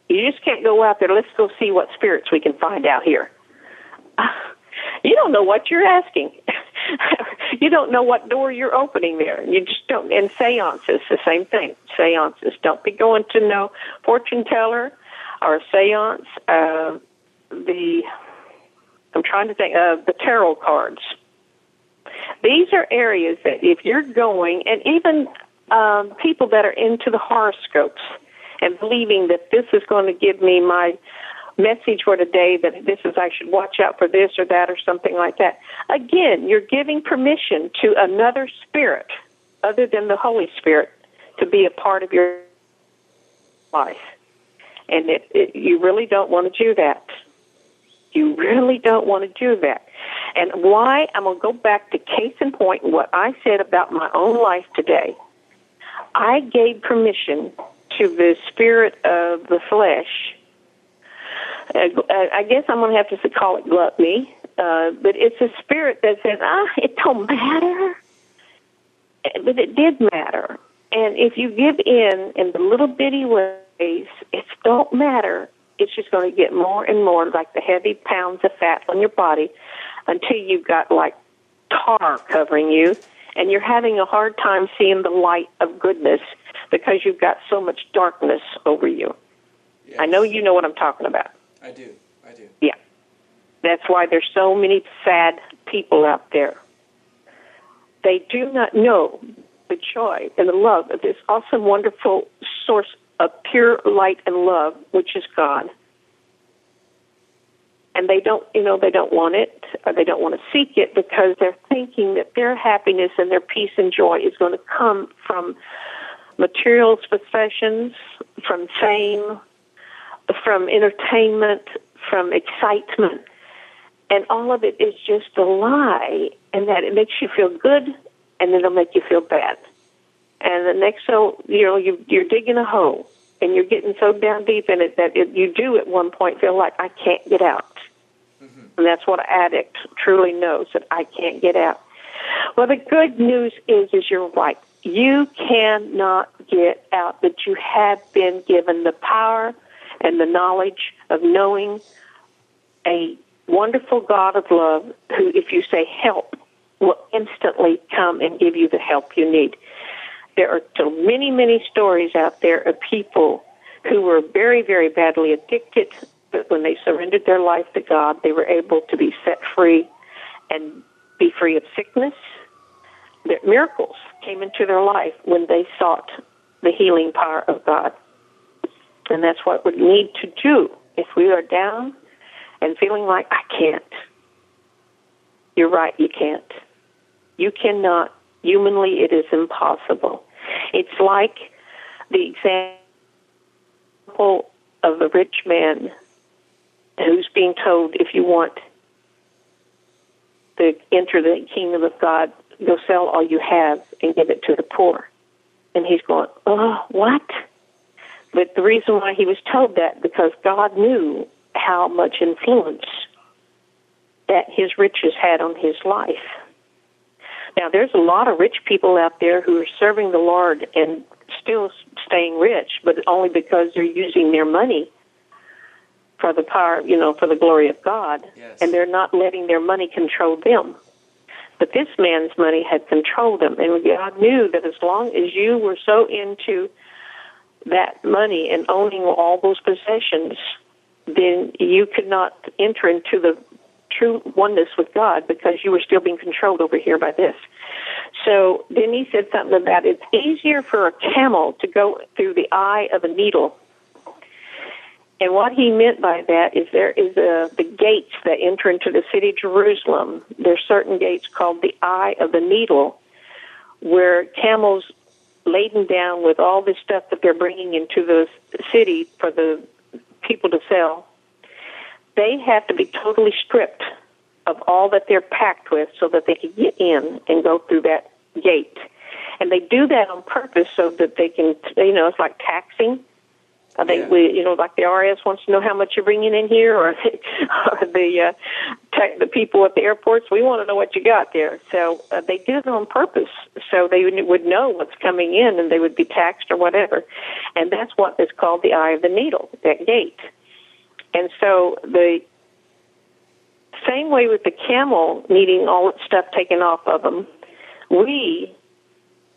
You just can't go out there. Let's go see what spirits we can find out here. You don't know what you're asking. you don't know what door you're opening there. You just don't. And seances, the same thing. Seances. Don't be going to no fortune teller or seance. Uh, the I'm trying to think of the tarot cards. These are areas that if you're going, and even um, people that are into the horoscopes and believing that this is going to give me my message for today that this is I should watch out for this or that or something like that. Again, you're giving permission to another spirit other than the Holy Spirit to be a part of your life. And it, it, you really don't want to do that. You really don't want to do that. And why? I'm going to go back to case in point what I said about my own life today. I gave permission to the spirit of the flesh. Uh, I guess I'm going to have to call it gluttony, uh, but it's a spirit that says, ah, it don't matter. But it did matter. And if you give in in the little bitty ways, it don't matter. It's just going to get more and more like the heavy pounds of fat on your body until you've got like tar covering you and you're having a hard time seeing the light of goodness because you've got so much darkness over you. Yes. I know you know what I'm talking about. I do. I do. Yeah. That's why there's so many sad people out there. They do not know the joy and the love of this awesome, wonderful source of pure light and love, which is God and they don't you know they don't want it or they don't want to seek it because they're thinking that their happiness and their peace and joy is going to come from materials possessions from fame from entertainment from excitement. And all of it is just a lie and that it makes you feel good and it'll make you feel bad. And the next so you know you you're digging a hole and you're getting so down deep in it that it, you do at one point feel like I can't get out. Mm-hmm. And that's what an addict truly knows that I can't get out. Well, the good news is, is you're right. You cannot get out, but you have been given the power and the knowledge of knowing a wonderful God of love who, if you say help, will instantly come and give you the help you need. There are so many, many stories out there of people who were very, very badly addicted, but when they surrendered their life to God, they were able to be set free and be free of sickness. That miracles came into their life when they sought the healing power of God. And that's what we need to do. If we are down and feeling like, I can't, you're right, you can't. You cannot Humanly, it is impossible. It's like the example of the rich man who's being told, if you want to enter the kingdom of God, go sell all you have and give it to the poor. And he's going, oh, what? But the reason why he was told that, because God knew how much influence that his riches had on his life. Now, there's a lot of rich people out there who are serving the Lord and still staying rich, but only because they're using their money for the power, you know, for the glory of God, yes. and they're not letting their money control them. But this man's money had controlled him, and God knew that as long as you were so into that money and owning all those possessions, then you could not enter into the true oneness with God because you were still being controlled over here by this. So then he said something about it's easier for a camel to go through the eye of a needle. And what he meant by that is there is a, the gates that enter into the city of Jerusalem. There's certain gates called the eye of the needle where camels laden down with all this stuff that they're bringing into the city for the people to sell, they have to be totally stripped of all that they're packed with so that they can get in and go through that gate. And they do that on purpose so that they can, you know, it's like taxing. I think Yeah. we, you know, like the IRS wants to know how much you're bringing in here, or, or the uh, tech, the people at the airports. We want to know what you got there. So uh, they did it on purpose, so they would know what's coming in, and they would be taxed or whatever. And that's what is called the eye of the needle, that gate. And so the same way with the camel needing all its stuff taken off of them, we,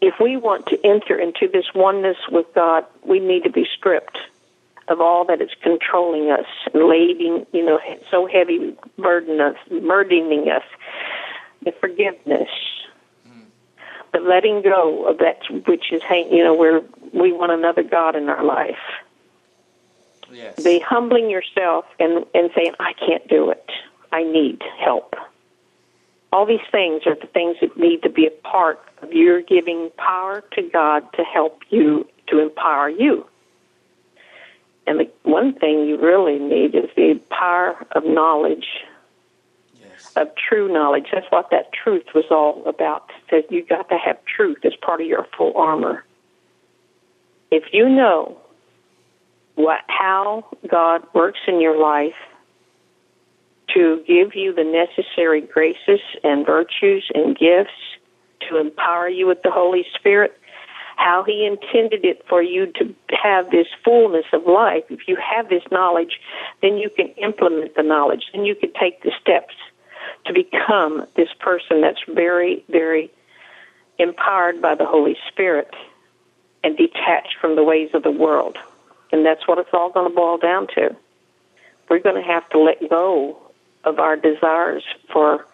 if we want to enter into this oneness with God, we need to be stripped of all that is controlling us and laying, you know, so heavy burden us, burdening us. The forgiveness, mm. the letting go of that which is, you know, where we want another God in our life Yes. the humbling yourself and, and saying, I can't do it. I need help. All these things are the things that need to be a part of your giving power to God to help you, to empower you. And the one thing you really need is the power of knowledge, yes. of true knowledge. That's what that truth was all about. That you got to have truth as part of your full armor. If you know what how God works in your life to give you the necessary graces and virtues and gifts to empower you with the Holy Spirit, how He intended it for you to have this fullness of life. If you have this knowledge, then you can implement the knowledge. Then you can take the steps to become this person that's very, very empowered by the Holy Spirit and detached from the ways of the world. And that's what it's all going to boil down to. We're going to have to let go of our desires for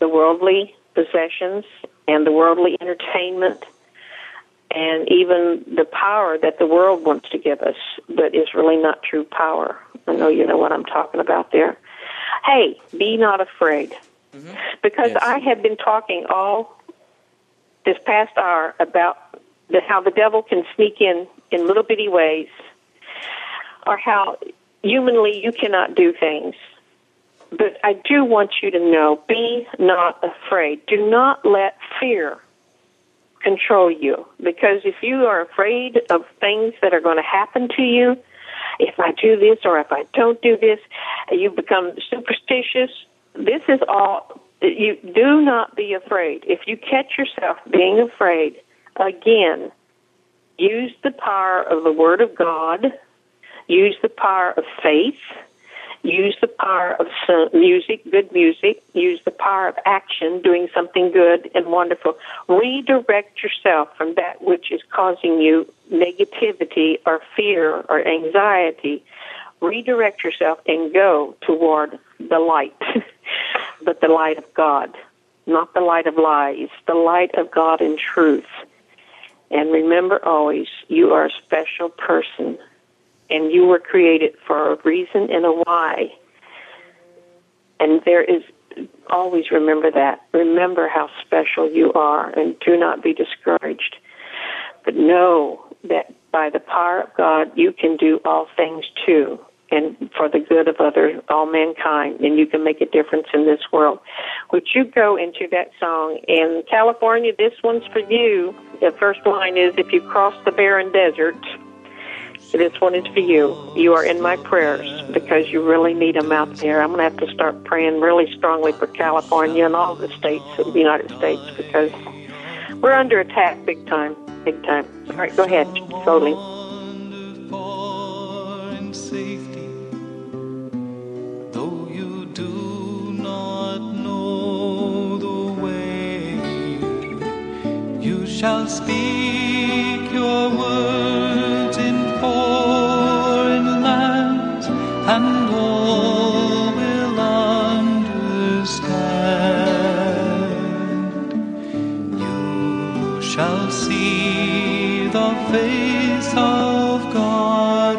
the worldly possessions and the worldly entertainment and even the power that the world wants to give us, but is really not true power. I know you know what I'm talking about there. Hey, be not afraid. Mm-hmm. Because Yes. I have been talking all this past hour about the, how the devil can sneak in in little bitty ways, or how humanly you cannot do things. But I do want you to know be not afraid. Do not let fear control you. Because if you are afraid of things that are going to happen to you, if I do this or if I don't do this, you become superstitious. This is all. You do not be afraid. If you catch yourself being afraid, again, use the power of the Word of God. Use the power of faith. Use the power of music, good music. Use the power of action, doing something good and wonderful. Redirect yourself from that which is causing you negativity or fear or anxiety. Redirect yourself and go toward the light, but the light of God, not the light of lies, the light of God and truth. And remember always, you are a special person and you were created for a reason and a why. And there is always remember that. Remember how special you are and do not be discouraged. But know that by the power of God you can do all things too and for the good of other all mankind and you can make a difference in this world. Would you go into that song in California this one's for you. The first line is if you cross the barren desert this one is for you. You are in my prayers because you really need them out there. I'm going to have to start praying really strongly for California and all the states of the United States because we're under attack big time, big time. All right, go ahead, slowly. wonderful shall speak your words in foreign lands, and all will understand. You shall see the face of God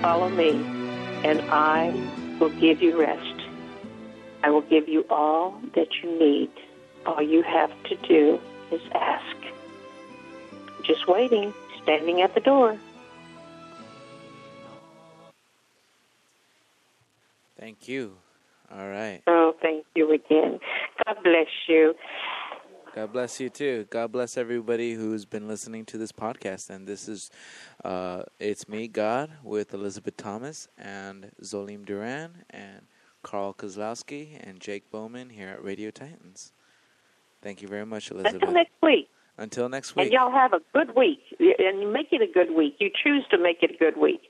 follow me, and I will give you rest. I will give you all that you need. All you have to do is ask. Just waiting, standing at the door. Thank you. All right. Oh, thank you again. God bless you. God bless you too. God bless everybody who's been listening to this podcast. And this is, uh, it's me, God, with Elizabeth Thomas and Zolim Duran and Carl Kozlowski and Jake Bowman here at Radio Titans. Thank you very much, Elizabeth. Until next week. Until next week. And y'all have a good week. And make it a good week. You choose to make it a good week.